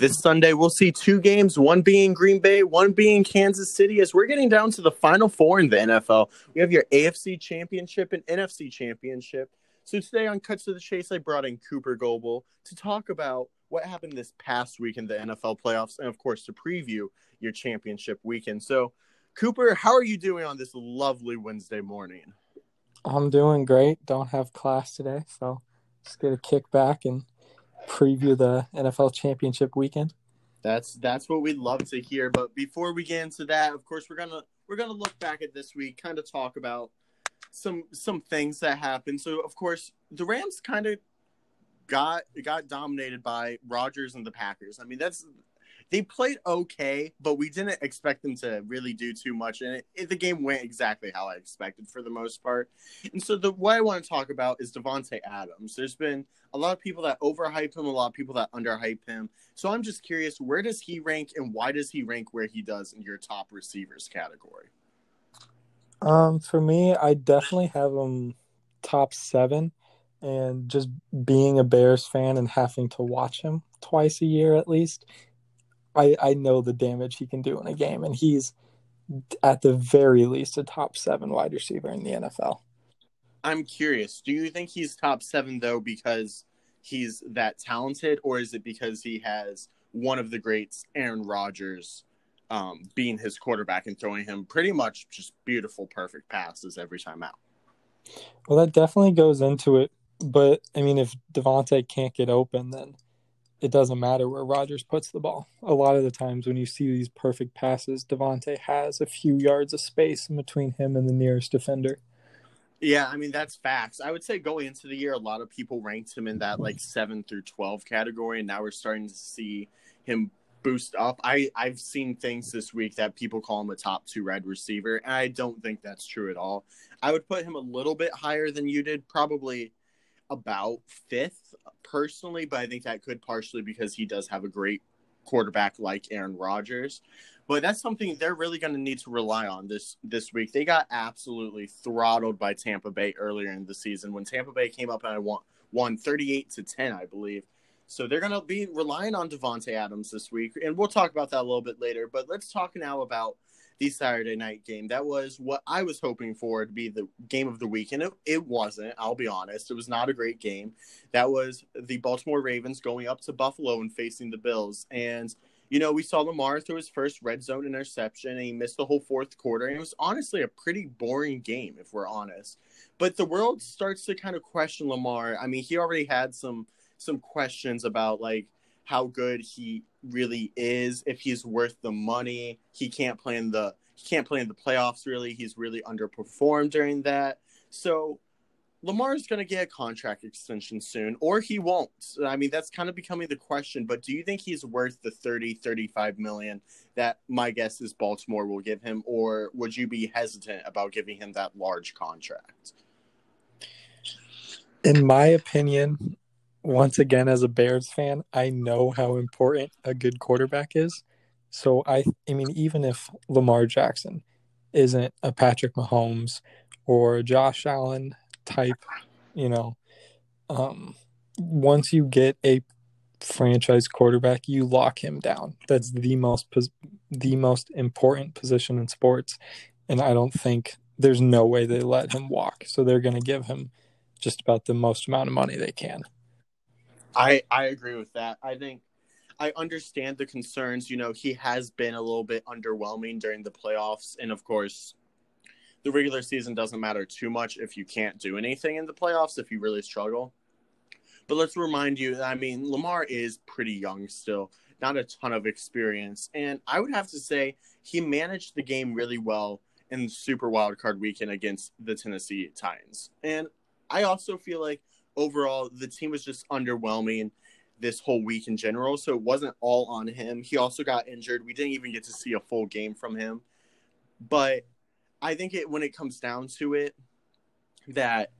This Sunday, we'll see two games, one being Green Bay, one being Kansas City, as we're getting down to the final four in the NFL. We have your AFC Championship and NFC Championship. So today on Cuts to the Chase, I brought in Cooper Goebel to talk about what happened this past week in the NFL playoffs and, of course, to preview your championship weekend. So, Cooper, how are you doing on this lovely Wednesday morning? I'm doing great. Don't have class today, so just get a kick back and preview the NFL championship weekend. That's that's what we'd love to hear. But before we get into that, of course, we're gonna we're gonna look back at this week, kind of talk about some some things that happened. So of course, the Rams kind of got got dominated by Rodgers and the Packers. I mean, that's they played okay, but we didn't expect them to really do too much, and it, it, the game went exactly how I expected for the most part. And so, the what I want to talk about is Davante Adams. There's been a lot of people that overhype him, a lot of people that underhype him. So I'm just curious, where does he rank, and why does he rank where he does in your top receivers category? Um, for me, I definitely have him top seven, and just being a Bears fan and having to watch him twice a year at least I I know the damage he can do in a game, and he's at the very least a top seven wide receiver in the NFL. I'm curious. Do you think he's top seven though because he's that talented, or is it because he has one of the greats, Aaron Rodgers, um, being his quarterback and throwing him pretty much just beautiful, perfect passes every time out? Well, that definitely goes into it. But I mean, if Davante can't get open, then it doesn't matter where Rodgers puts the ball. A lot of the times when you see these perfect passes, Davante has a few yards of space in between him and the nearest defender. Yeah, I mean that's facts. I would say going into the year, a lot of people ranked him in that like seven through twelve category, and now we're starting to see him boost up. I I've seen things this week that people call him a top two red receiver, and I don't think that's true at all. I would put him a little bit higher than you did, probably about fifth personally, but I think that could partially because he does have a great quarterback like Aaron Rodgers. But that's something they're really going to need to rely on this this week. They got absolutely throttled by Tampa Bay earlier in the season when Tampa Bay came up and I won won 38 to 10, I believe. So they're going to be relying on Davante Adams this week, and we'll talk about that a little bit later. But let's talk now about the Saturday night game. That was what I was hoping for to be the game of the week, and it, it wasn't. I'll be honest; it was not a great game. That was the Baltimore Ravens going up to Buffalo and facing the Bills, and you know we saw Lamar throw his first red zone interception, and he missed the whole fourth quarter. And it was honestly a pretty boring game, if we're honest. But the world starts to kind of question Lamar. I mean, he already had some some questions about like how good he really is, if he's worth the money. He can't play in the he can't play in the playoffs really. He's really underperformed during that. So Lamar's going to get a contract extension soon or he won't. I mean, that's kind of becoming the question, but do you think he's worth the 30 35 million that my guess is Baltimore will give him or would you be hesitant about giving him that large contract? In my opinion, once again as a Bears fan, I know how important a good quarterback is. So I I mean even if Lamar Jackson isn't a Patrick Mahomes or Josh Allen type, you know, um, once you get a franchise quarterback, you lock him down. That's the most the most important position in sports, and I don't think there's no way they let him walk. So they're going to give him just about the most amount of money they can. I I agree with that. I think I understand the concerns. You know, he has been a little bit underwhelming during the playoffs, and of course, the regular season doesn't matter too much if you can't do anything in the playoffs if you really struggle. But let's remind you, I mean, Lamar is pretty young still, not a ton of experience, and I would have to say he managed the game really well in Super Wild Card Weekend against the Tennessee Titans, and I also feel like overall, the team was just underwhelming this whole week in general. So it wasn't all on him. He also got injured. We didn't even get to see a full game from him. But I think it when it comes down to it, that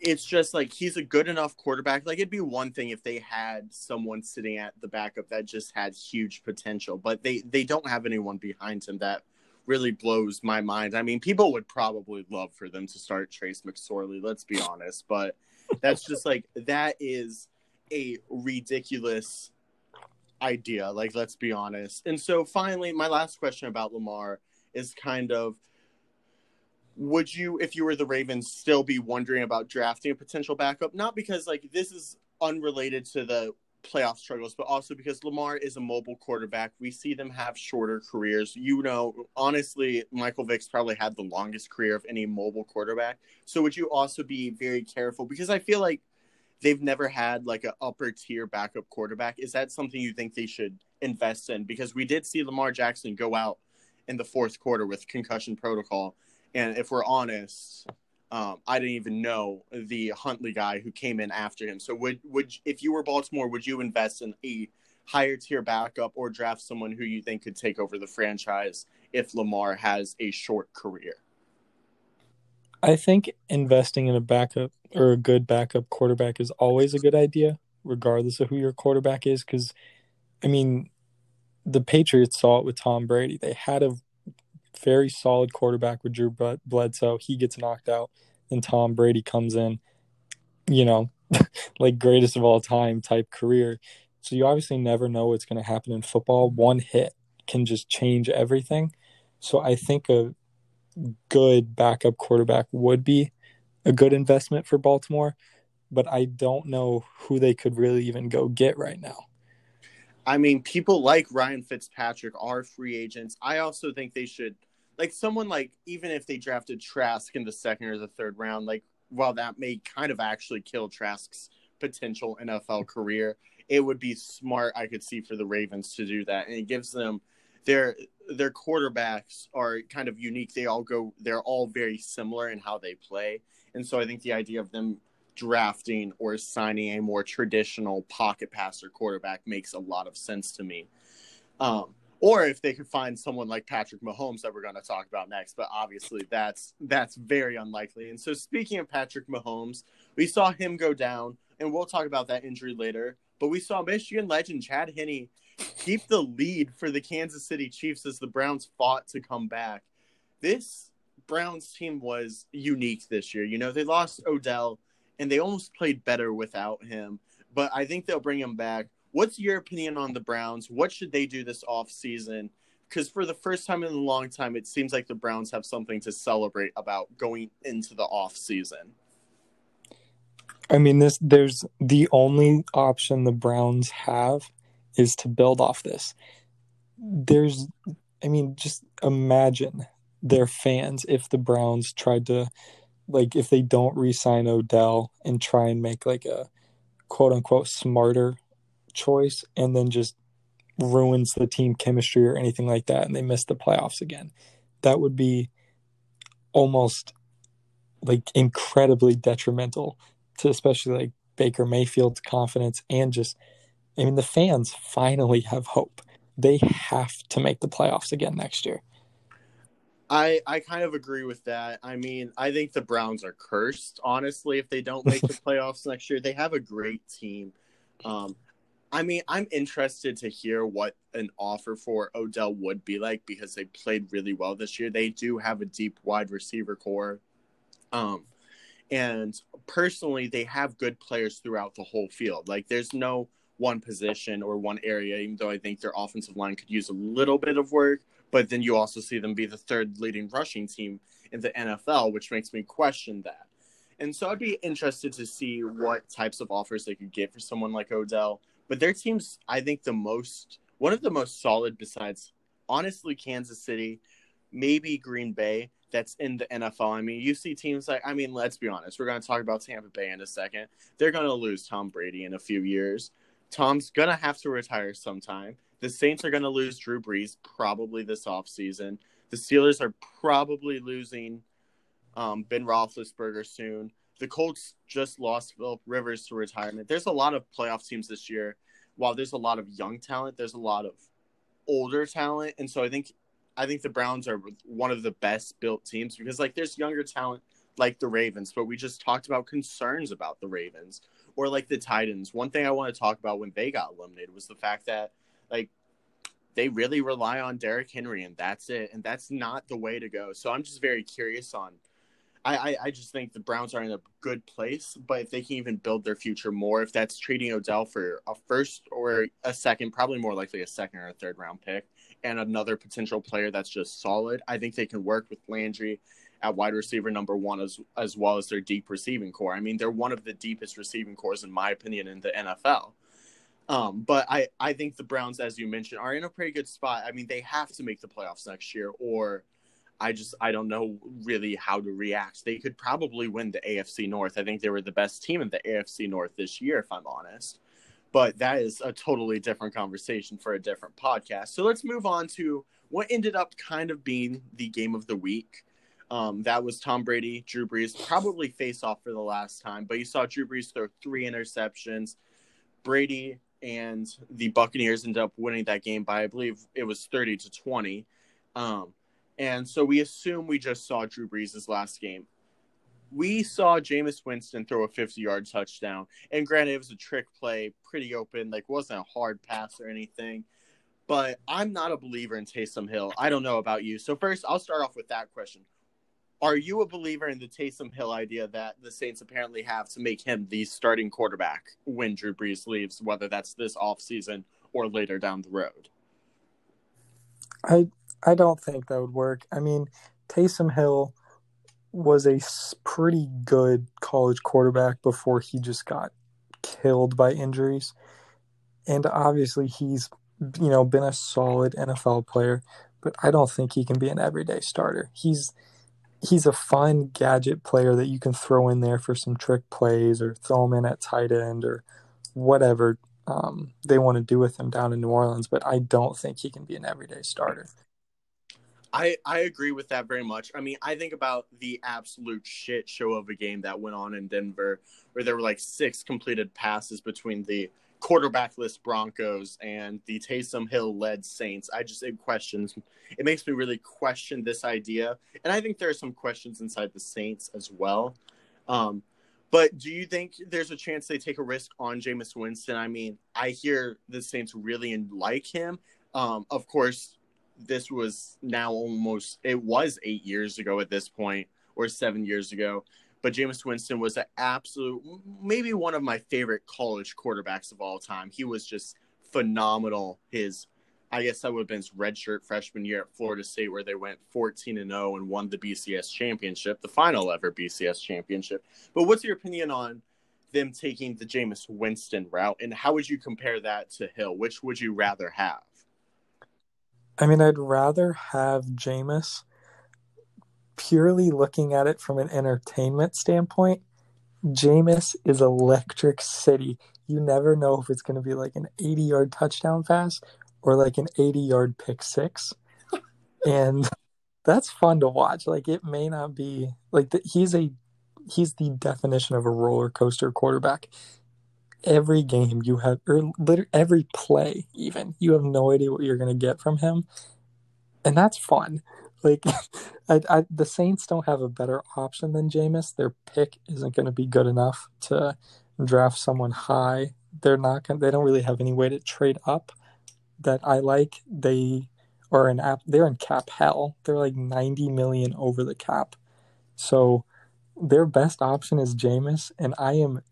it's just like he's a good enough quarterback. Like it'd be one thing if they had someone sitting at the backup that just had huge potential, but they they don't have anyone behind him that really blows my mind. I mean, people would probably love for them to start Trace McSorley, let's be honest, but that's just like that is a ridiculous idea. Like, let's be honest. And so, finally, my last question about Lamar is kind of would you, if you were the Ravens, still be wondering about drafting a potential backup? Not because, like, this is unrelated to the playoff struggles, but also because Lamar is a mobile quarterback. We see them have shorter careers. You know, honestly, Michael Vick's probably had the longest career of any mobile quarterback. So would you also be very careful? Because I feel like they've never had like an upper tier backup quarterback. Is that something you think they should invest in? Because we did see Lamar Jackson go out in the fourth quarter with concussion protocol. And if we're honest, um, I didn't even know the Huntley guy who came in after him. So would would if you were Baltimore, would you invest in a higher tier backup or draft someone who you think could take over the franchise if Lamar has a short career? I think investing in a backup or a good backup quarterback is always a good idea, regardless of who your quarterback is. Because, I mean, the Patriots saw it with Tom Brady. They had a very solid quarterback with Drew Bledsoe. He gets knocked out, and Tom Brady comes in, you know, like greatest of all time type career. So you obviously never know what's going to happen in football. One hit can just change everything. So I think a good backup quarterback would be a good investment for Baltimore, but I don't know who they could really even go get right now. I mean, people like Ryan Fitzpatrick are free agents. I also think they should, like, someone like, even if they drafted Trask in the second or the third round, like, while that may kind of actually kill Trask's potential NFL career, it would be smart, I could see, for the Ravens to do that. And it gives them their their quarterbacks are kind of unique. They all go they're all very similar in how they play. And so I think the idea of them drafting or signing a more traditional pocket passer quarterback makes a lot of sense to me. Um, or if they could find someone like Patrick Mahomes that we're going to talk about next, but obviously that's that's very unlikely. And so speaking of Patrick Mahomes, we saw him go down, and we'll talk about that injury later. But we saw Michigan legend Chad Henne keep the lead for the Kansas City Chiefs as the Browns fought to come back. This Browns team was unique this year. You know, they lost Odell and they almost played better without him, but I think they'll bring him back. What's your opinion on the Browns? What should they do this off season? Because for the first time in a long time, it seems like the Browns have something to celebrate about going into the off season. I mean, this there's the only option the Browns have is to build off this. There's, I mean, just imagine their fans if the Browns tried to, like, if they don't re sign Odell and try and make like a quote unquote smarter choice and then just ruins the team chemistry or anything like that and they miss the playoffs again. That would be almost like incredibly detrimental to especially like Baker Mayfield's confidence and just I mean, the fans finally have hope. They have to make the playoffs again next year. I I kind of agree with that. I mean, I think the Browns are cursed, honestly, if they don't make the playoffs next year. They have a great team. Um, I mean, I'm interested to hear what an offer for Odell would be like because they played really well this year. They do have a deep wide receiver corps. Um, and personally, they have good players throughout the whole field. Like, there's no one position or one area, even though I think their offensive line could use a little bit of work. But then you also see them be the third leading rushing team in the NFL, which makes me question that. And so I'd be interested to see what types of offers they could get for someone like Odell. But their team's, I think, the most one of the most solid besides honestly Kansas City, maybe Green Bay that's in the NFL. I mean, you see teams like I mean, let's be honest, we're going to talk about Tampa Bay in a second. They're going to lose Tom Brady in a few years. Tom's gonna have to retire sometime. The Saints are gonna lose Drew Brees probably this offseason. The Steelers are probably losing um, Ben Roethlisberger soon. The Colts just lost Philip Rivers to retirement. There's a lot of playoff teams this year. While there's a lot of young talent, there's a lot of older talent, and so I think I think the Browns are one of the best built teams because like there's younger talent like the Ravens, but we just talked about concerns about the Ravens or like the Titans. One thing I want to talk about when they got eliminated was the fact that like they really rely on Derrick Henry and that's it. And that's not the way to go. So I'm just very curious on I, I, I just think the Browns are in a good place, but if they can even build their future more, if that's trading Odell for a first or a second, probably more likely a second or a third round pick, and another potential player that's just solid, I think they can work with Landry at wide receiver number one as as well as their deep receiving corps. I mean, they're one of the deepest receiving cores in my opinion in the NFL. Um, but I, I think the Browns, as you mentioned, are in a pretty good spot. I mean, they have to make the playoffs next year, or I just I don't know really how to react. They could probably win the AFC North. I think they were the best team in the AFC North this year, if I'm honest. But that is a totally different conversation for a different podcast. So let's move on to what ended up kind of being the game of the week. Um, that was Tom Brady, Drew Brees, probably face off for the last time, but you saw Drew Brees throw three interceptions. Brady and the Buccaneers ended up winning that game by, I believe it was 30 to 20. Um, and so we assume we just saw Drew Brees' last game. We saw Jameis Winston throw a 50 yard touchdown. And granted, it was a trick play, pretty open, like wasn't a hard pass or anything. But I'm not a believer in Taysom Hill. I don't know about you. So, first, I'll start off with that question. Are you a believer in the Taysom Hill idea that the Saints apparently have to make him the starting quarterback when Drew Brees leaves, whether that's this offseason or later down the road? I I don't think that would work. I mean, Taysom Hill was a pretty good college quarterback before he just got killed by injuries. And obviously he's you know been a solid NFL player, but I don't think he can be an everyday starter. He's he's a fun gadget player that you can throw in there for some trick plays or throw him in at tight end or whatever um, they want to do with him down in New Orleans. But I don't think he can be an everyday starter. I, I agree with that very much. I mean, I think about the absolute shit show of a game that went on in Denver where there were like six completed passes between the quarterbackless Broncos and the Taysom Hill led Saints. I just it questions it makes me really question this idea. And I think there are some questions inside the Saints as well. Um, but do you think there's a chance they take a risk on Jameis Winston? I mean, I hear the Saints really like him. Um, of course, this was now almost it was eight years ago at this point, or seven years ago. But Jameis Winston was an absolute, maybe one of my favorite college quarterbacks of all time. He was just phenomenal. His, I guess that would have been his redshirt freshman year at Florida State, where they went 14 and 0 and won the BCS championship, the final ever BCS championship. But what's your opinion on them taking the Jameis Winston route, and how would you compare that to Hill? Which would you rather have? I mean, I'd rather have Jameis purely looking at it from an entertainment standpoint. Jameis is electric city. You never know if it's going to be like an 80 yard touchdown pass or like an 80 yard pick six. and that's fun to watch. Like it may not be like the, he's a he's the definition of a roller coaster quarterback every game you have, or every play, even you have no idea what you're going to get from him, and that's fun. Like, I, I, the Saints don't have a better option than Jameis. Their pick isn't going to be good enough to draft someone high. They're not. To, they don't really have any way to trade up that I like. They are in app. They're in cap hell. They're like ninety million over the cap. So their best option is Jameis, and I am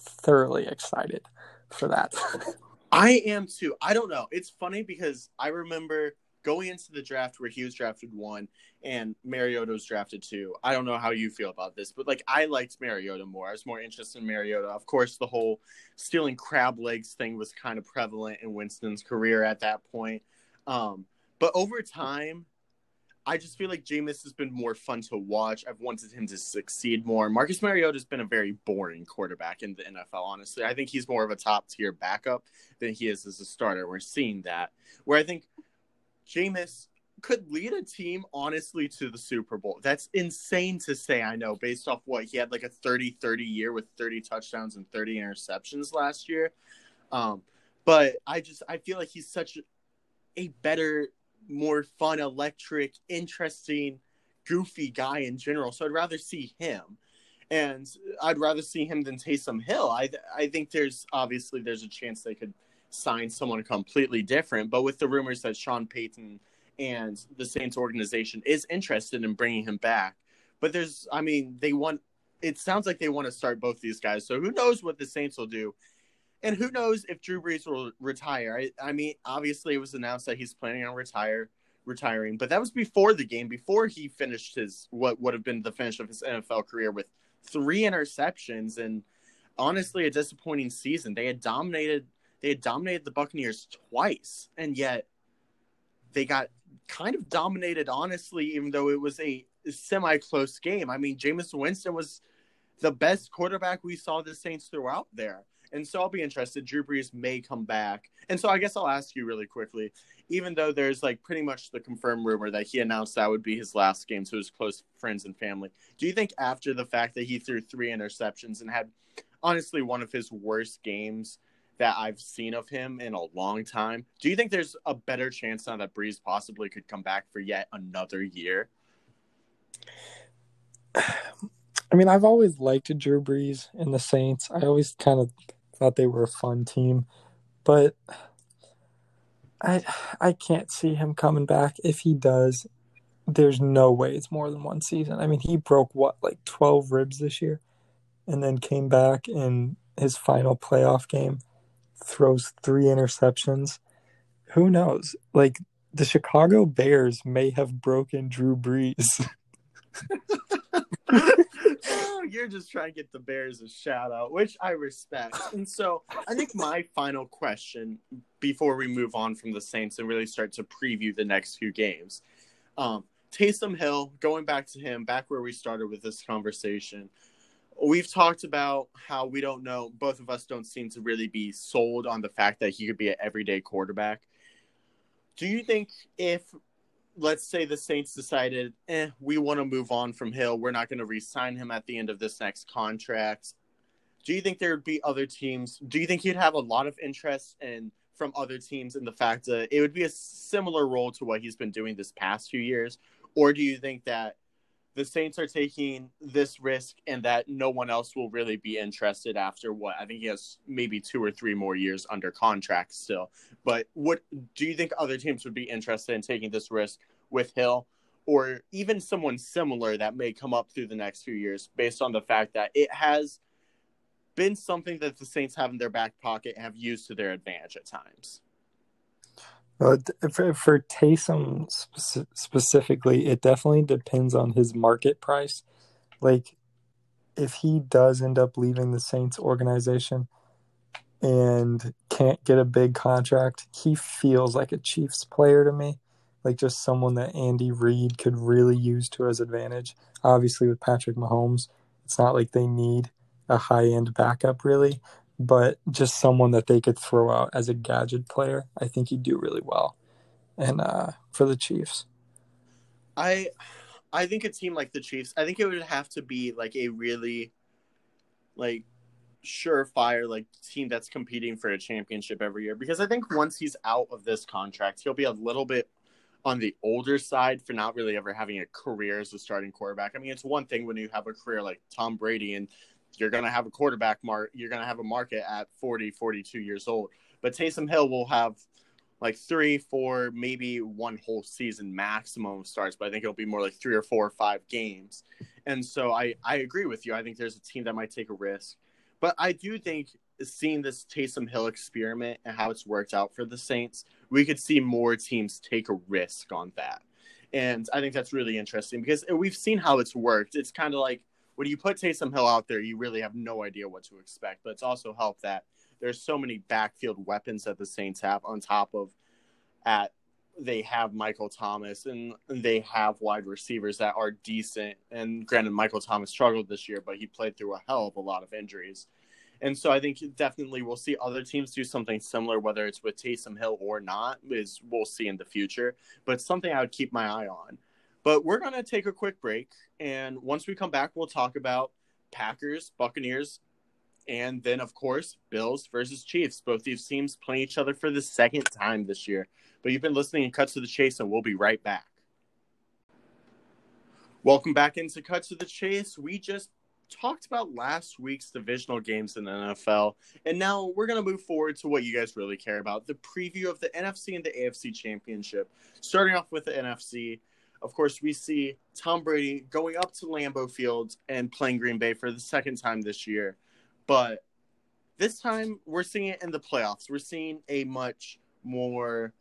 thoroughly excited for that. I am too. I don't know. It's funny because I remember going into the draft where he was drafted one and Mariota was drafted two. I don't know how you feel about this, but like I liked Mariota more. I was more interested in Mariota. Of course, the whole stealing crab legs thing was kind of prevalent in Winston's career at that point. Um, but over time, I just feel like Jameis has been more fun to watch. I've wanted him to succeed more. Marcus Mariota has been a very boring quarterback in the NFL, honestly. I think he's more of a top tier backup than he is as a starter. We're seeing that. Where I think Jameis could lead a team, honestly, to the Super Bowl. That's insane to say, I know, based off what he had like a 30 30 year with 30 touchdowns and 30 interceptions last year. Um, but I just, I feel like he's such a better more fun, electric, interesting, goofy guy in general. So I'd rather see him, and I'd rather see him than Taysom Hill. I I think there's obviously there's a chance they could sign someone completely different, but with the rumors that Sean Payton and the Saints organization is interested in bringing him back, But there's, I mean, they want. It sounds like they want to start both these guys. So who knows what the Saints will do, and who knows if Drew Brees will retire. I, I mean, obviously it was announced that he's planning on retire retiring, but that was before the game, before he finished his what would have been the finish of his NFL career with three interceptions and honestly a disappointing season. They had dominated they had dominated the Buccaneers twice, and yet they got kind of dominated, honestly, even though it was a semi close game. I mean, Jameis Winston was the best quarterback we saw the Saints throughout there. And so I'll be interested. Drew Brees may come back. And so I guess I'll ask you really quickly, even though there's like pretty much the confirmed rumor that he announced that would be his last game to his close friends and family, do you think after the fact that he threw three interceptions and had honestly one of his worst games that I've seen of him in a long time. Do you think there's a better chance now that Brees possibly could come back for yet another year? I mean, I've always liked Drew Brees and the Saints. I always kind of thought they were a fun team, but I I can't see him coming back. If he does, there's no way it's more than one season. I mean, he broke what like 12 ribs this year and then came back in his final playoff game throws three interceptions. Who knows? Like the Chicago Bears may have broken Drew Brees. oh, you're just trying to get the Bears a shout out, which I respect. And so I think my final question before we move on from the Saints and really start to preview the next few games. Um, Taysom Hill, going back to him, back where we started with this conversation we've talked about how we don't know both of us don't seem to really be sold on the fact that he could be an everyday quarterback do you think if let's say the saints decided eh we want to move on from hill. We're not going to re-sign him at the end of this next contract. Do you think there would be other teams do you think he'd have a lot of interest in from other teams in the fact that it would be a similar role to what he's been doing this past few years? Or do you think that the Saints are taking this risk and that no one else will really be interested after what I think he has maybe two or three more years under contract still. But what do you think other teams would be interested in taking this risk with Hill or even someone similar that may come up through the next few years based on the fact that it has been something that the Saints have in their back pocket and have used to their advantage at times? Uh, for, for Taysom spe- specifically, it definitely depends on his market price. Like, if he does end up leaving the Saints organization and can't get a big contract, he feels like a Chiefs player to me. Like, just someone that Andy Reid could really use to his advantage. Obviously, with Patrick Mahomes, it's not like they need a high end backup, really but just someone that they could throw out as a gadget player, I think he'd do really well. And uh, for the Chiefs, I I think a team like the Chiefs, I think it would have to be like a really like surefire like team that's competing for a championship every year because I think once he's out of this contract, he'll be a little bit on the older side for not really ever having a career as a starting quarterback. I mean, it's one thing when you have a career like Tom Brady and you're going to have a quarterback mark. You're going to have a market at 40, 42 years old. But Taysom Hill will have like three, four, maybe one whole season maximum starts. But I think it'll be more like three or four or five games. And so I, I agree with you. I think there's a team that might take a risk. But I do think seeing this Taysom Hill experiment and how it's worked out for the Saints, we could see more teams take a risk on that. And I think that's really interesting because we've seen how it's worked. It's kind of like when you put Taysom Hill out there, you really have no idea what to expect. But it's also helped that there's so many backfield weapons that the Saints have on top of at they have Michael Thomas and they have wide receivers that are decent. And granted, Michael Thomas struggled this year, but he played through a hell of a lot of injuries. And so I think definitely we'll see other teams do something similar, whether it's with Taysom Hill or not, is we'll see in the future. But something I would keep my eye on. But we're going to take a quick break. And once we come back, we'll talk about Packers, Buccaneers, and then, of course, Bills versus Chiefs. Both these teams playing each other for the second time this year. But you've been listening and Cuts to the Chase, and we'll be right back. Welcome back into Cuts to the Chase. We just talked about last week's divisional games in the NFL, and now we're going to move forward to what you guys really care about the preview of the NFC and the AFC championship. Starting off with the NFC, of course, we see Tom Brady going up to Lambeau Field and playing Green Bay for the second time this year. But this time, we're seeing it in the playoffs. We're seeing a much more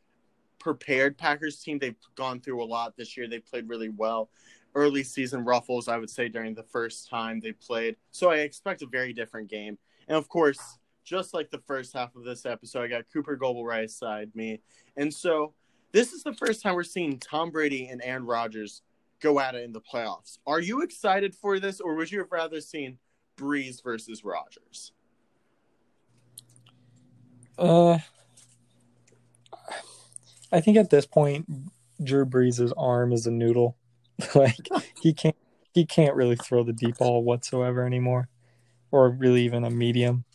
prepared Packers team. They've gone through a lot this year. They played really well. Early season ruffles, I would say, during the first time they played. So I expect a very different game. And of course, just like the first half of this episode, I got Cooper Global right side me. And so this is the first time we're seeing Tom Brady and Aaron Rodgers go at it in the playoffs. Are you excited for this, or would you have rather seen Brees versus Rodgers? Uh, I think at this point, Drew Brees' arm is a noodle. like he can't he can't really throw the deep ball whatsoever anymore, or really even a medium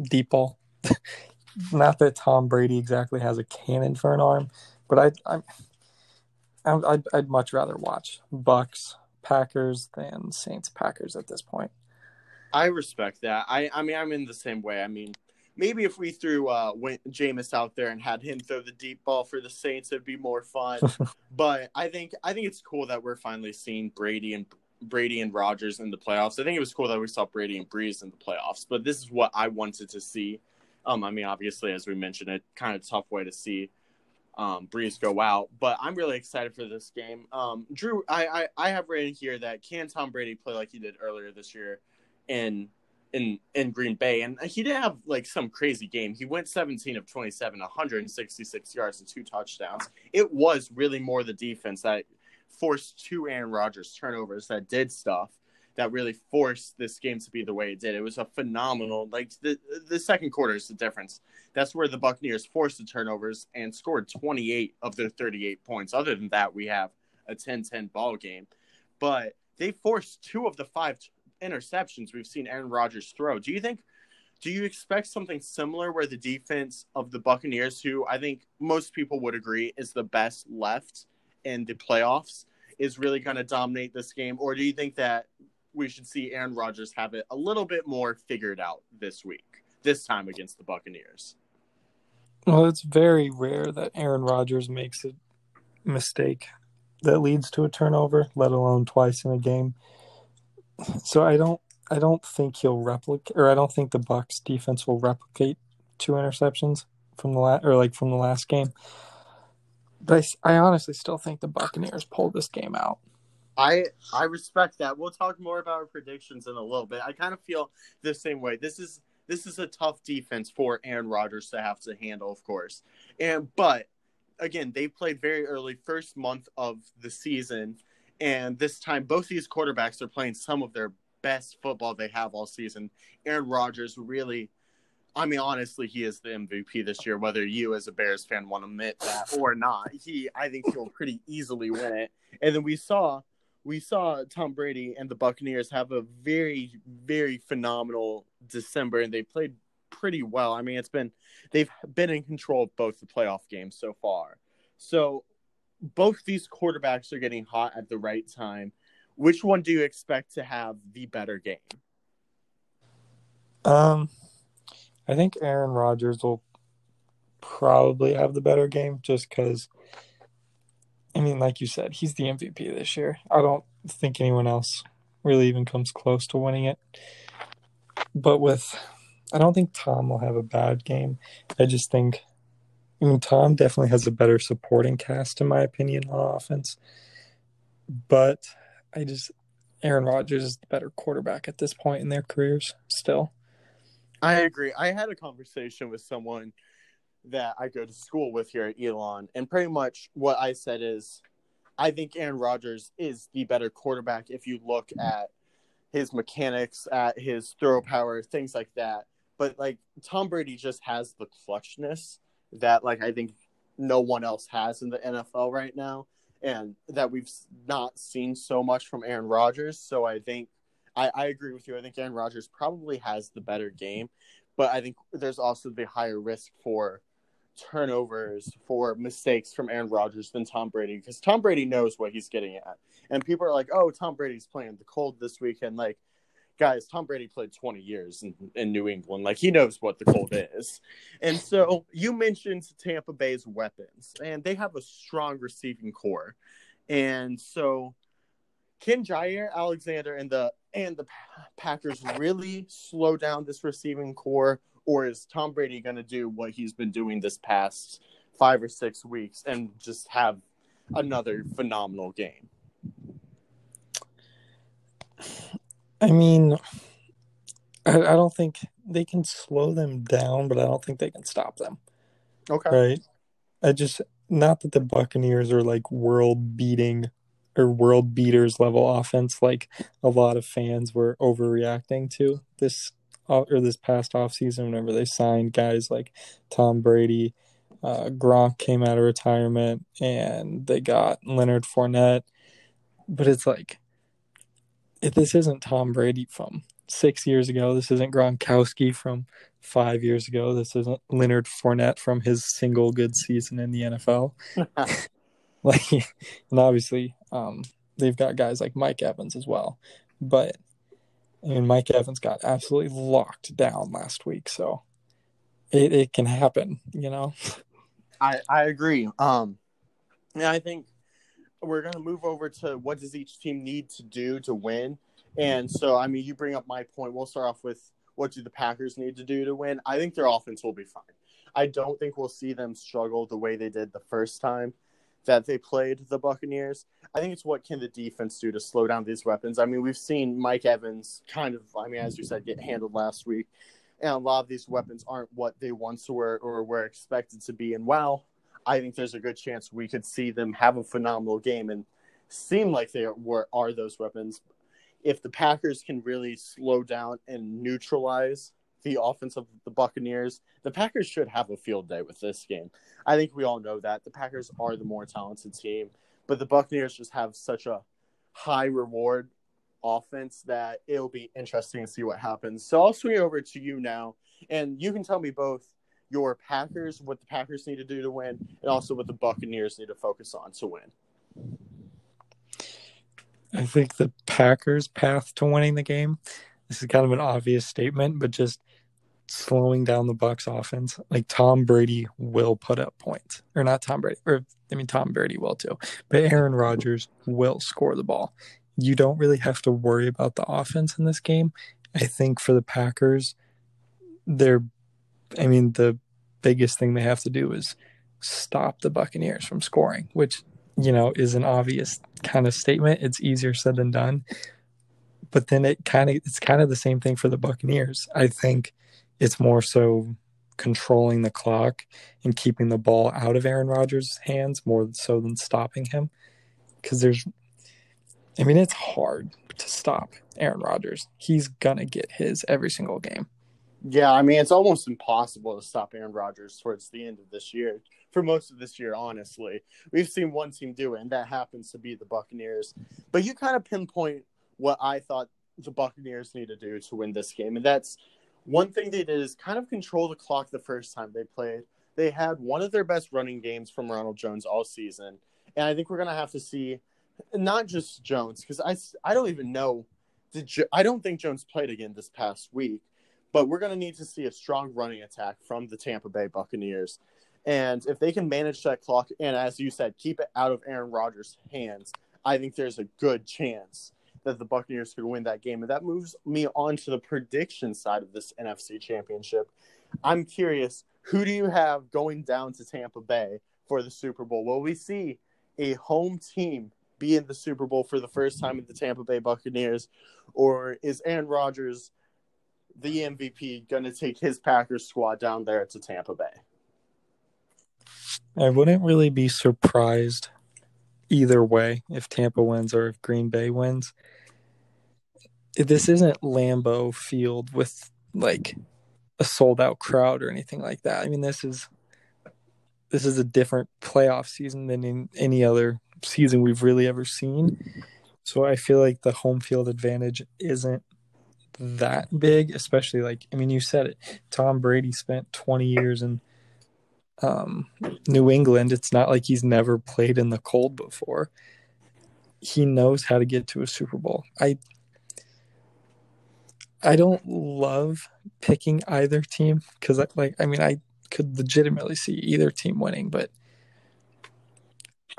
deep ball. Not that Tom Brady exactly has a cannon for an arm, but I, I'm, I'd, I'd much rather watch Bucks Packers than Saints Packers at this point. I respect that. I, I mean, I'm in the same way. I mean, maybe if we threw uh Jameis out there and had him throw the deep ball for the Saints, it'd be more fun. but I think I think it's cool that we're finally seeing Brady and Brady and Rodgers in the playoffs. I think it was cool that we saw Brady and Brees in the playoffs. But this is what I wanted to see. Um, I mean, obviously, as we mentioned, a kind of tough way to see um, Brees go out. But I'm really excited for this game. Um, Drew, I, I I have written here that can Tom Brady play like he did earlier this year in in in Green Bay, and he didn't have like some crazy game. He went 17 of 27, 166 yards and two touchdowns. It was really more the defense that forced two Aaron Rodgers turnovers that did stuff that really forced this game to be the way it did. It was a phenomenal like the the second quarter is the difference. That's where the Buccaneers forced the turnovers and scored 28 of their 38 points. Other than that, we have a 10-10 ball game. But they forced two of the five interceptions we've seen Aaron Rodgers throw. Do you think do you expect something similar where the defense of the Buccaneers, who I think most people would agree is the best left in the playoffs, is really going to dominate this game? Or do you think that we should see Aaron Rodgers have it a little bit more figured out this week, this time against the Buccaneers? Well, it's very rare that Aaron Rodgers makes a mistake that leads to a turnover, let alone twice in a game so I don't I don't think he'll replicate or I don't think the Bucks defense will replicate two interceptions from the last or like from the last game. But I, I honestly still think the Buccaneers pulled this game out. I I respect that. We'll talk more about our predictions in a little bit. I kind of feel the same way. This is this is a tough defense for Aaron Rodgers to have to handle, of course. And but again, they played very early, first month of the season, and this time, both these quarterbacks are playing some of their best football they have all season. Aaron Rodgers really, I mean, honestly, he is the MVP this year, whether you as a Bears fan want to admit that or not. He, I think he'll pretty easily win it. And then we saw, we saw Tom Brady and the Buccaneers have a very, very phenomenal December, and they played pretty well. I mean, it's been, they've been in control of both the playoff games so far. So both these quarterbacks are getting hot at the right time. Which one do you expect to have the better game? Um, I think Aaron Rodgers will probably have the better game just because, I mean, like you said, he's the MVP this year. I don't think anyone else really even comes close to winning it. But with, I don't think Tom will have a bad game. I just think I mean, Tom definitely has a better supporting cast, in my opinion, on offense. But I just, Aaron Rodgers is the better quarterback at this point in their careers, still. I agree. I had a conversation with someone that I go to school with here at Elon, and pretty much what I said is I think Aaron Rodgers is the better quarterback if you look at his mechanics, at his throw power, things like that. But like Tom Brady just has the clutchness that like I think no one else has in the NFL right now, and that we've not seen so much from Aaron Rodgers. So I think I, I agree with you. I think Aaron Rodgers probably has the better game, but I think there's also the higher risk for turnovers for mistakes from Aaron Rodgers than Tom Brady because Tom Brady knows what he's getting at. And people are like, "Oh, Tom Brady's playing the cold this weekend." Like guys, Tom Brady played 20 years in, in New England. Like he knows what the cold is. And so you mentioned Tampa Bay's weapons, and they have a strong receiving corps. And so can Jaire Alexander and the and the Packers really slow down this receiving corps or is Tom Brady going to do what he's been doing this past 5 or 6 weeks and just have another phenomenal game? I mean, I, I don't think they can slow them down, but I don't think they can stop them. Okay. Right. I just not that the Buccaneers are like world beating or world beaters level offense like a lot of fans were overreacting to this uh, or this past offseason whenever they signed guys like Tom Brady, uh, Gronk came out of retirement and they got Leonard Fournette. But it's like if this isn't Tom Brady from six years ago. This isn't Gronkowski from five years ago. This isn't Leonard Fournette from his single good season in the NFL. like, and obviously, um, they've got guys like Mike Evans as well. But I mean, Mike Evans got absolutely locked down last week, so it, it can happen, you know. I I agree. Um, yeah, I think we're gonna move over to what does each team need to do to win. Mm-hmm. And so, I mean, you bring up my point. We'll start off with what do the Packers need to do to win? I think their offense will be fine. I don't think we'll see them struggle the way they did the first time that they played the Buccaneers. I think it's what can the defense do to slow down these weapons. I mean, we've seen Mike Evans kind of, I mean, as you said, get handled last week. And a lot of these weapons aren't what they once were or were expected to be. And wow, I think there's a good chance we could see them have a phenomenal game and seem like they were are those weapons if the Packers can really slow down and neutralize the offense of the Buccaneers, the Packers should have a field day with this game. I think we all know that. The Packers are the more talented team, but the Buccaneers just have such a high reward offense that it'll be interesting to see what happens. So I'll swing over to you now, and you can tell me both your Packers, what the Packers need to do to win, and also what the Buccaneers need to focus on to win. I think the Packers' path to winning the game. This is kind of an obvious statement, but just slowing down the Bucks offense. Like Tom Brady will put up points, or not Tom Brady, or I mean Tom Brady will too, but Aaron Rodgers will score the ball. You don't really have to worry about the offense in this game. I think for the Packers, they're, I mean, the biggest thing they have to do is stop the Buccaneers from scoring, which you know, is an obvious kind of statement. It's easier said than done. But then it kind of it's kind of the same thing for the Buccaneers. I think it's more so controlling the clock and keeping the ball out of Aaron Rodgers' hands more so than stopping him. Because there's, I mean, it's hard to stop Aaron Rodgers. He's gonna get his every single game. Yeah, I mean, it's almost impossible to stop Aaron Rodgers towards the end of this year for most of this year, honestly. We've seen one team do it, and that happens to be the Buccaneers. But you kind of pinpoint what I thought the Buccaneers need to do to win this game, and that's one thing they did is kind of control the clock the first time they played. They had one of their best running games from Ronald Jones all season, and I think we're gonna have to see not just Jones because I I don't even know. Did jo- I don't think Jones played again this past week, but we're going to need to see a strong running attack from the Tampa Bay Buccaneers. And if they can manage that clock and, as you said, keep it out of Aaron Rodgers' hands, I think there's a good chance that the Buccaneers could win that game. And that moves me on to the prediction side of this NFC championship. I'm curious, who do you have going down to Tampa Bay for the Super Bowl? Will we see a home team be in the Super Bowl for the first time with the Tampa Bay Buccaneers? Or is Aaron Rodgers, the MVP, going to take his Packers squad down there to Tampa Bay? I wouldn't really be surprised either way if Tampa wins or if Green Bay wins. This isn't Lambeau Field with like a sold out crowd or anything like that. I mean, this is this is a different playoff season than in any other season we've really ever seen. So I feel like the home field advantage isn't that big, especially like I mean you said it. Tom Brady spent 20 years in um, New England. It's not like he's never played in the cold before. He knows how to get to a Super Bowl. I I don't love picking either team because, like, I mean, I could legitimately see either team winning, but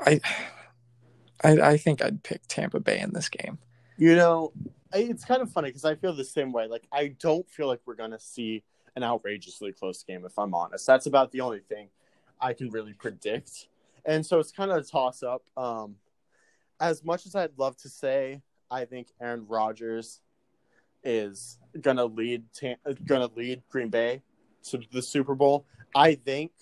I I, I think I'd pick Tampa Bay in this game. You know, it's kind of funny because I feel the same way. Like, I don't feel like we're gonna see an outrageously close game. If I'm honest, that's about the only thing I can really predict. And so it's kind of a toss up. Um, as much as I'd love to say, I think Aaron Rodgers is gonna lead gonna lead Green Bay to the Super Bowl. I think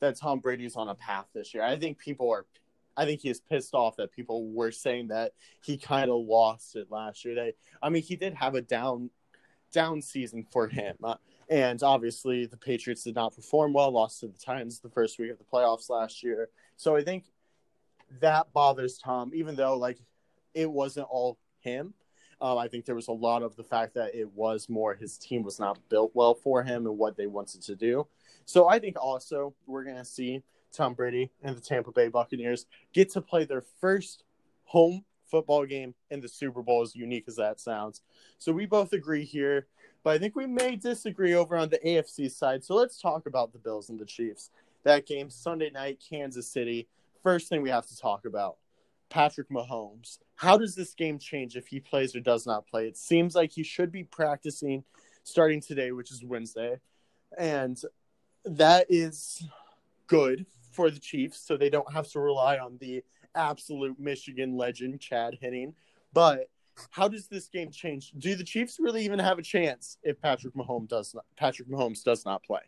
that Tom Brady's on a path this year. I think people are I think he is pissed off that people were saying that he kind of lost it last year. They I mean he did have a down down season for him. Uh, and obviously the Patriots did not perform well, lost to the Titans the first week of the playoffs last year. So I think that bothers Tom even though like it wasn't all him. Um, I think there was a lot of the fact that it was more his team was not built well for him and what they wanted to do. So I think also we're going to see Tom Brady and the Tampa Bay Buccaneers get to play their first home football game in the Super Bowl, as unique as that sounds. So we both agree here, but I think we may disagree over on the AFC side. So let's talk about the Bills and the Chiefs. That game, Sunday night, Kansas City. First thing we have to talk about Patrick Mahomes. How does this game change if he plays or does not play? It seems like he should be practicing starting today, which is Wednesday. And that is good for the Chiefs, so they don't have to rely on the absolute Michigan legend, Chad Henne. But how does this game change? Do the Chiefs really even have a chance if Patrick Mahomes does not Patrick Mahomes does not play?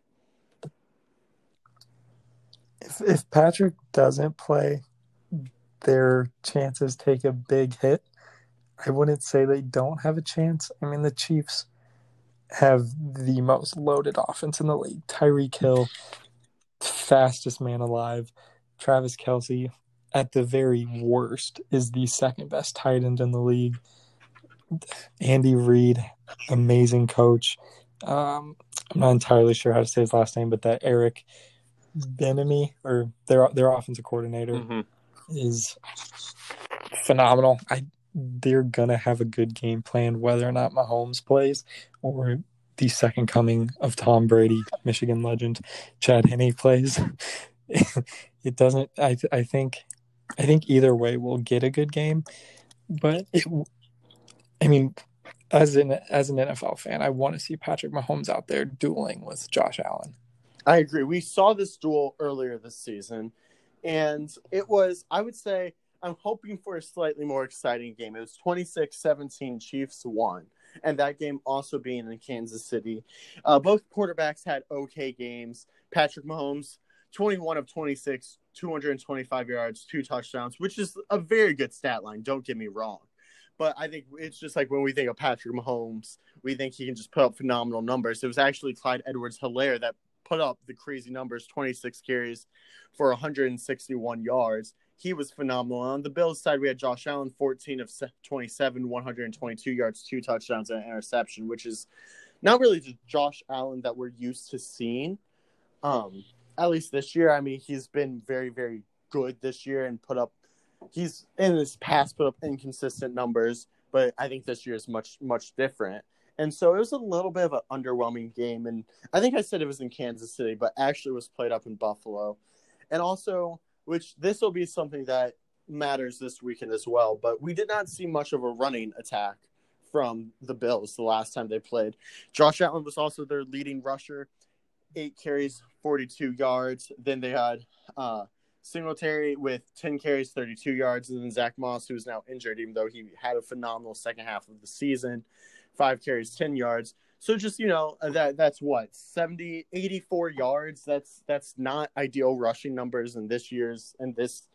If if Patrick doesn't play, their chances take a big hit. I wouldn't say they don't have a chance. I mean, the Chiefs have the most loaded offense in the league. Tyreek Hill, fastest man alive. Travis Kelce, at the very worst, is the second best tight end in the league. Andy Reid, amazing coach. Um, I'm not entirely sure how to say his last name, but that Eric Bieniemy or their their offensive coordinator mm-hmm is phenomenal. I they're gonna have a good game plan whether or not Mahomes plays or the second coming of Tom Brady, Michigan legend, Chad Henne plays. it doesn't. I I think I think either way we'll get a good game, but it. I mean, as an as an NFL fan, I want to see Patrick Mahomes out there dueling with Josh Allen. I agree. We saw this duel earlier this season and it was i would say i'm hoping for a slightly more exciting game it was 26-17 chiefs won and that game also being in kansas city uh, both quarterbacks had okay games patrick mahomes 21 of 26 225 yards two touchdowns which is a very good stat line don't get me wrong but I think it's just like when we think of Patrick Mahomes, we think he can just put up phenomenal numbers. It was actually Clyde Edwards Helaire that put up the crazy numbers 26 carries for 161 yards. He was phenomenal. On the Bills side, we had Josh Allen, 14 of 27, 122 yards, two touchdowns, and an interception, which is not really the Josh Allen that we're used to seeing. Um, at least this year. I mean, he's been very, very good this year and put up. He's in his past put up inconsistent numbers, but I think this year is much, much different. And so it was a little bit of an underwhelming game. And I think I said it was in Kansas City, but actually was played up in Buffalo. And also, which this will be something that matters this weekend as well, but we did not see much of a running attack from the Bills the last time they played. Josh Allen was also their leading rusher, eight carries, 42 yards. Then they had uh, Singletary with 10 carries, 32 yards, and then Zach Moss, who is now injured, even though he had a phenomenal second half of the season five carries, 10 yards. So just, you know, uh, that that's what 70 84 yards. That's that's not ideal rushing numbers in this year's in this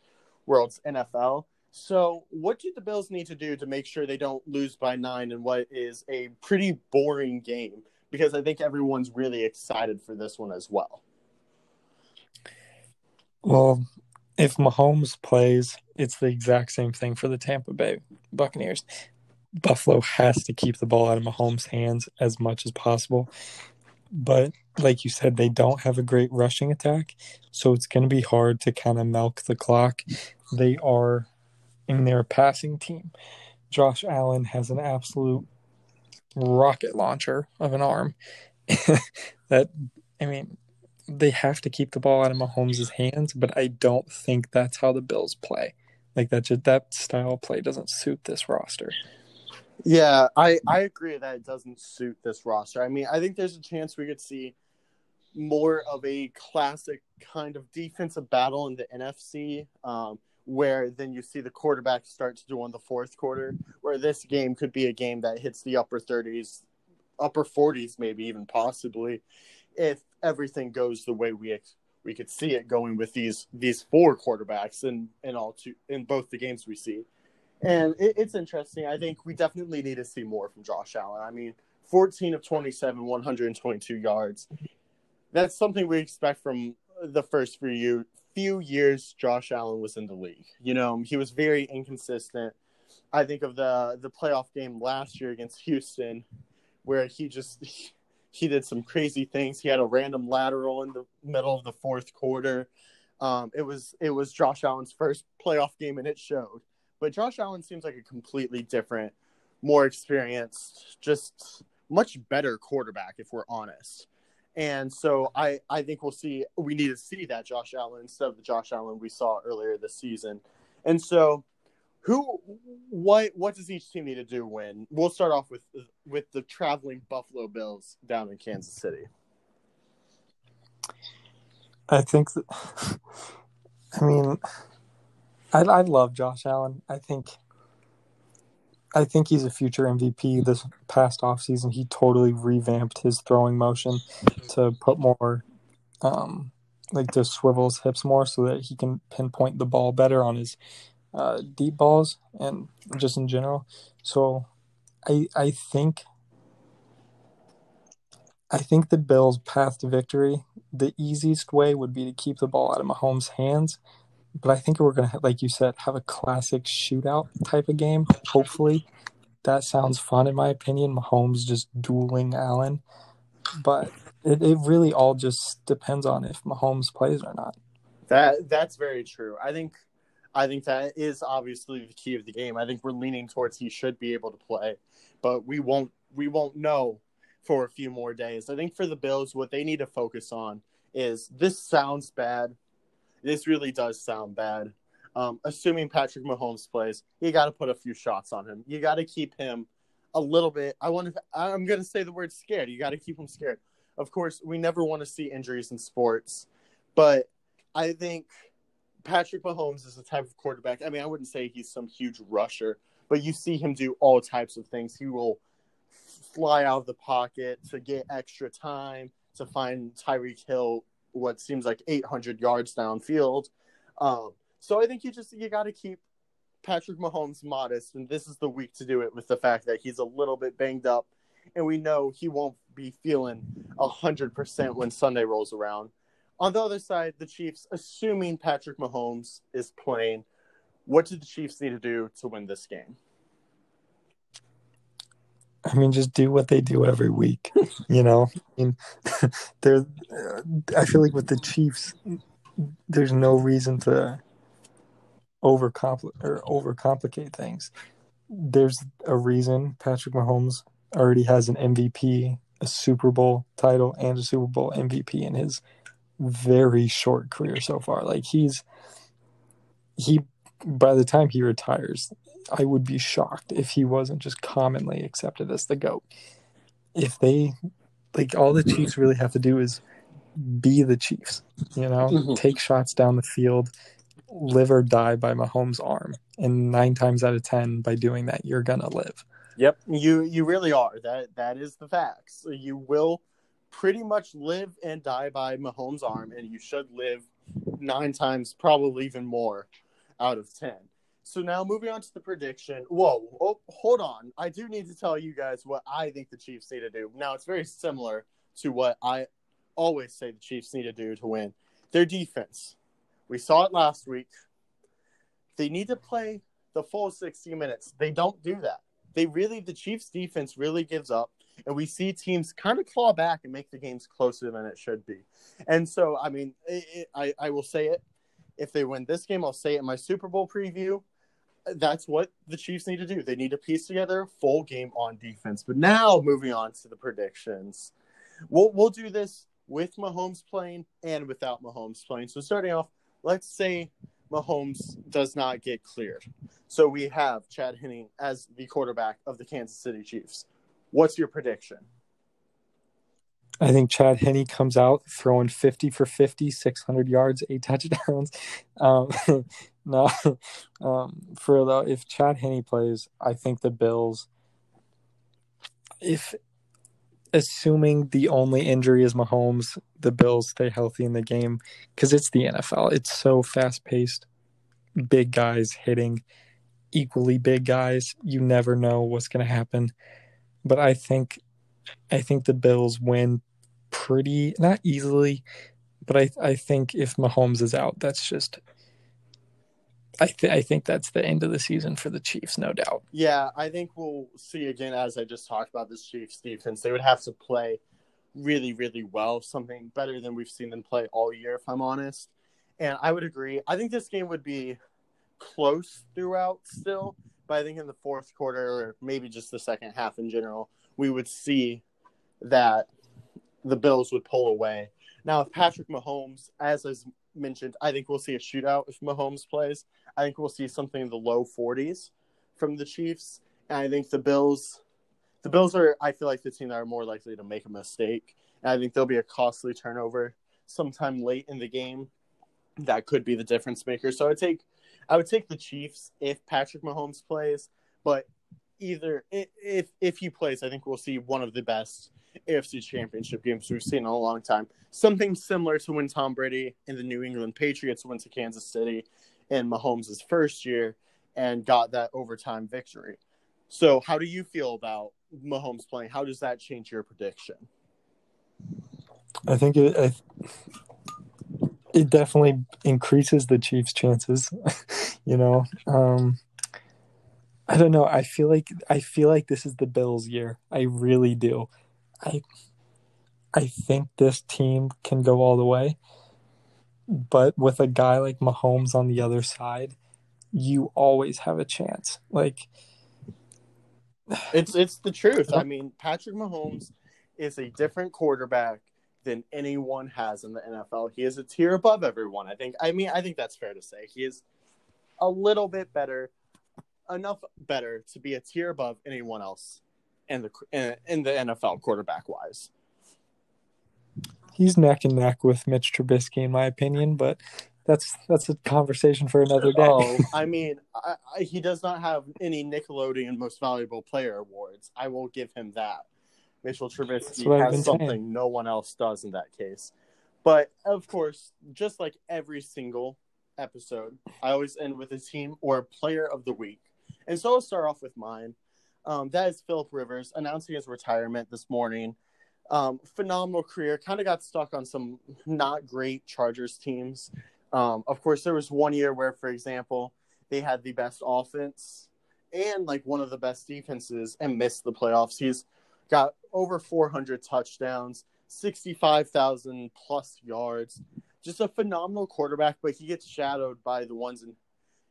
world's NFL. So, what do the Bills need to do to make sure they don't lose by 9 in what is a pretty boring game? Because I think everyone's really excited for this one as well. Well, if Mahomes plays, it's the exact same thing for the Tampa Bay Buccaneers. Buffalo has to keep the ball out of Mahomes' hands as much as possible. But like you said, they don't have a great rushing attack, so it's going to be hard to kind of milk the clock. They are in their passing team. Josh Allen has an absolute rocket launcher of an arm. that I mean, they have to keep the ball out of Mahomes' hands, but I don't think that's how the Bills play. Like that that style of play doesn't suit this roster. Yeah, I I agree that it doesn't suit this roster. I mean, I think there's a chance we could see more of a classic kind of defensive battle in the NFC, um, where then you see the quarterback start to do on the fourth quarter. Where this game could be a game that hits the upper 30s, upper 40s, maybe even possibly, if everything goes the way we we could see it going with these these four quarterbacks in in all two in both the games we see. And it, it's interesting. I think we definitely need to see more from Josh Allen. I mean, 14 of 27, 122 yards. That's something we expect from the first few few years Josh Allen was in the league. You know, he was very inconsistent. I think of the the playoff game last year against Houston, where he just he did some crazy things. He had a random lateral in the middle of the fourth quarter. Um, it was it was Josh Allen's first playoff game, and it showed. But Josh Allen seems like a completely different, more experienced, just much better quarterback, if we're honest. And so I, I think we'll see we need to see that Josh Allen instead of the Josh Allen we saw earlier this season. And so who what what does each team need to do when we'll start off with with the traveling buffalo bills down in kansas city i think that, i mean I, I love josh allen i think i think he's a future mvp this past offseason he totally revamped his throwing motion to put more um like to swivel his hips more so that he can pinpoint the ball better on his uh, deep balls and just in general. So I I think I think the Bills' path to victory, the easiest way would be to keep the ball out of Mahomes' hands. But I think we're to, like you said, have a classic shootout type of game. Hopefully, that sounds fun in my opinion. Mahomes just dueling Allen, but it, it really all just depends on if Mahomes plays or not. That that's very true. I think I think that is obviously the key of the game. I think we're leaning towards he should be able to play, but we won't we won't know for a few more days. I think for the Bills, what they need to focus on is this sounds bad. This really does sound bad. Um, assuming Patrick Mahomes plays, you got to put a few shots on him. You got to keep him a little bit. I want to. I'm going to say the word scared. You got to keep him scared. Of course, we never want to see injuries in sports, but I think Patrick Mahomes is the type of quarterback. I mean, I wouldn't say he's some huge rusher, but you see him do all types of things. He will fly out of the pocket to get extra time to find Tyreek Hill what seems like 800 yards downfield. Um, so I think you just you got to keep Patrick Mahomes modest, and this is the week to do it with the fact that he's a little bit banged up, and we know he won't be feeling hundred percent when Sunday rolls around. On the other side, the Chiefs, assuming Patrick Mahomes is playing, what do the Chiefs need to do to win this game? I mean, just do what they do every week. You know, I mean, there. I feel like with the Chiefs, there's no reason to overcomplicate or overcomplicate things. There's a reason Patrick Mahomes already has an MVP, a Super Bowl title, and a Super Bowl MVP in his very short career so far. Like he's he by the time he retires, I would be shocked if he wasn't just commonly accepted as the GOAT. If they like all the Chiefs really have to do is be the Chiefs, you know, mm-hmm. take shots down the field, live or die by Mahomes' arm. And nine times out of ten, by doing that, you're gonna live. Yep, you you really are. That that is the facts. You will pretty much live and die by Mahomes' arm, and you should live nine times, probably even more, out of ten. So now moving on to the prediction. Whoa, oh, hold on. I do need to tell you guys what I think the Chiefs need to do. Now it's very similar to what I always say the Chiefs need to do to win. Their defense. We saw it last week. They need to play the full 60 minutes. They don't do that. They really the Chiefs defense really gives up and we see teams kind of claw back and make the games closer than it should be. And so, I mean, it, it, I, I will say it. If they win this game, I'll say it in my Super Bowl preview. That's what the Chiefs need to do. They need to piece together a full game on defense. But now, moving on to the predictions, we'll we'll do this with Mahomes playing and without Mahomes playing. So starting off, let's say Mahomes does not get cleared. So we have Chad Henne as the quarterback of the Kansas City Chiefs. What's your prediction? I think Chad Henne comes out throwing 50 for 50, 600 yards, eight touchdowns. Um, no, um, for the if Chad Henne plays, I think the Bills, if assuming the only injury is Mahomes, the Bills stay healthy in the game because it's the NFL. It's so fast paced, big guys hitting equally big guys. You never know what's going to happen. But I think, I think the Bills win pretty not easily, but I I think if Mahomes is out, that's just I, th- I think that's the end of the season for the Chiefs, no doubt. Yeah, I think we'll see again, as I just talked about this Chiefs defense. They would have to play really, really well, something better than we've seen them play all year, if I'm honest. And I would agree. I think this game would be close throughout still, but I think in the fourth quarter, or maybe just the second half in general, we would see that the Bills would pull away. Now, if Patrick Mahomes, as I mentioned, I think we'll see a shootout if Mahomes plays. I think we'll see something in the low 40s from the Chiefs. And I think the Bills, the Bills are, I feel like the team that are more likely to make a mistake. And I think there'll be a costly turnover sometime late in the game. That could be the difference maker. So I would take, I would take the Chiefs if Patrick Mahomes plays. But either if if he plays, I think we'll see one of the best AFC Championship games we've seen in a long time. Something similar to when Tom Brady and the New England Patriots went to Kansas City in Mahomes' first year and got that overtime victory. So, how do you feel about Mahomes playing? How does that change your prediction? I think it I, it definitely increases the Chiefs' chances. you know, um, I don't know. I feel like I feel like this is the Bills' year. I really do. I I think this team can go all the way. But with a guy like Mahomes on the other side, you always have a chance. Like it's it's the truth. I mean, Patrick Mahomes is a different quarterback than anyone has in the NFL. He is a tier above everyone. I think. I mean, I think that's fair to say. He is a little bit better, enough better to be a tier above anyone else in the in, in the NFL quarterback wise. He's neck and neck with Mitch Trubisky, in my opinion, but that's that's a conversation for another day. Oh, I mean, I, I, he does not have any Nickelodeon Most Valuable Player awards. I will give him that. Mitchell Trubisky has something saying. no one else does in that case. But of course, just like every single episode, I always end with a team or a player of the week. And so I'll start off with mine. Um, that is Philip Rivers announcing his retirement this morning. Um, phenomenal career. Kind of got stuck on some not great Chargers teams. Um, of course, there was one year where, for example, they had the best offense and like one of the best defenses and missed the playoffs. He's got over 400 touchdowns, 65,000 plus yards. Just a phenomenal quarterback, but he gets shadowed by the ones in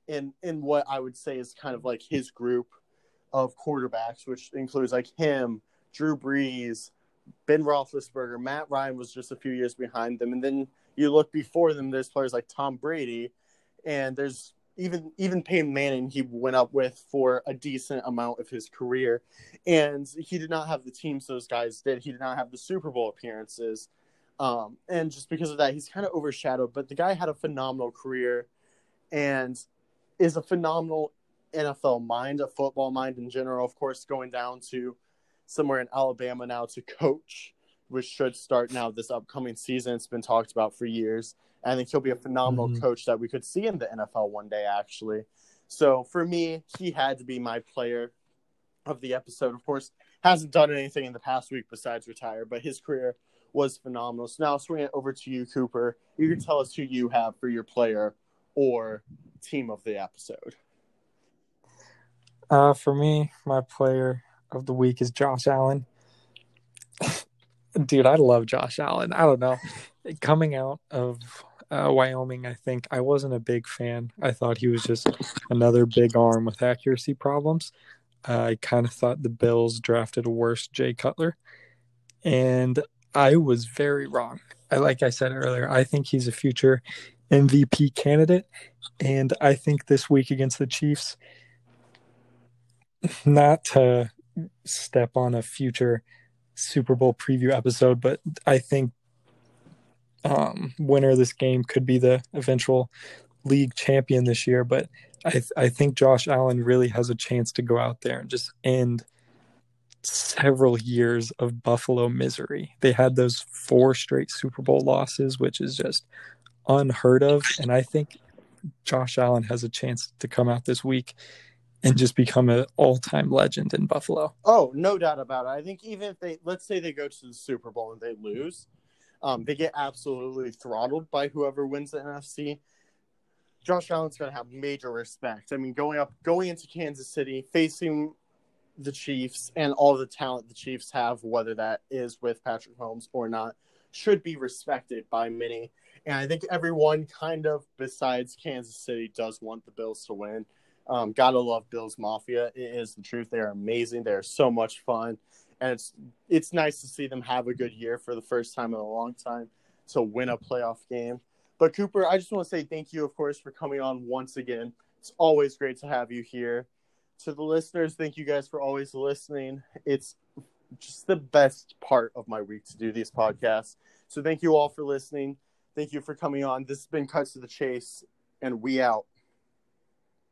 in in what I would say is kind of like his group of quarterbacks, which includes like him, Drew Brees, Ben Roethlisberger, Matt Ryan was just a few years behind them, and then you look before them. There's players like Tom Brady, and there's even even Peyton Manning. He went up with for a decent amount of his career, and he did not have the teams those guys did. He did not have the Super Bowl appearances, um, and just because of that, he's kind of overshadowed. But the guy had a phenomenal career, and is a phenomenal NFL mind, a football mind in general. Of course, going down to somewhere in Alabama now to coach, which should start now this upcoming season. It's been talked about for years. I think he'll be a phenomenal mm-hmm. coach that we could see in the NFL one day, actually. So for me, he had to be my player of the episode. Of course, hasn't done anything in the past week besides retire, but his career was phenomenal. So now I'll swing it over to you, Cooper. You can tell us who you have for your player or team of the episode. Uh, for me, my player of the week is Josh Allen. Dude, I love Josh Allen. I don't know. Coming out of uh, Wyoming, I think I wasn't a big fan. I thought he was just another big arm with accuracy problems. Uh, I kind of thought the Bills drafted a worse Jay Cutler, and I was very wrong. I, like I said earlier, I think he's a future MVP candidate. And I think this week against the Chiefs, not to step on a future Super Bowl preview episode, but I think um, winner of this game could be the eventual league champion this year. But I, th- I think Josh Allen really has a chance to go out there and just end several years of Buffalo misery. They had those four straight Super Bowl losses, which is just unheard of. And I think Josh Allen has a chance to come out this week and just become an all-time legend in Buffalo. Oh, no doubt about it. I think even if they let's say they go to the Super Bowl and they lose, um, they get absolutely throttled by whoever wins the NFC. Josh Allen's going to have major respect. I mean, going up, going into Kansas City, facing the Chiefs and all the talent the Chiefs have, whether that is with Patrick Mahomes or not, should be respected by many. And I think everyone, kind of besides Kansas City, does want the Bills to win. Um, gotta love Bills Mafia. It is the truth. They are amazing. They are so much fun, and it's it's nice to see them have a good year for the first time in a long time to win a playoff game. But Cooper, I just want to say thank you, of course, for coming on once again. It's always great to have you here. To the listeners, thank you guys for always listening. It's just the best part of my week to do these podcasts. So thank you all for listening. Thank you for coming on. This has been Cuts to the Chase, and we out.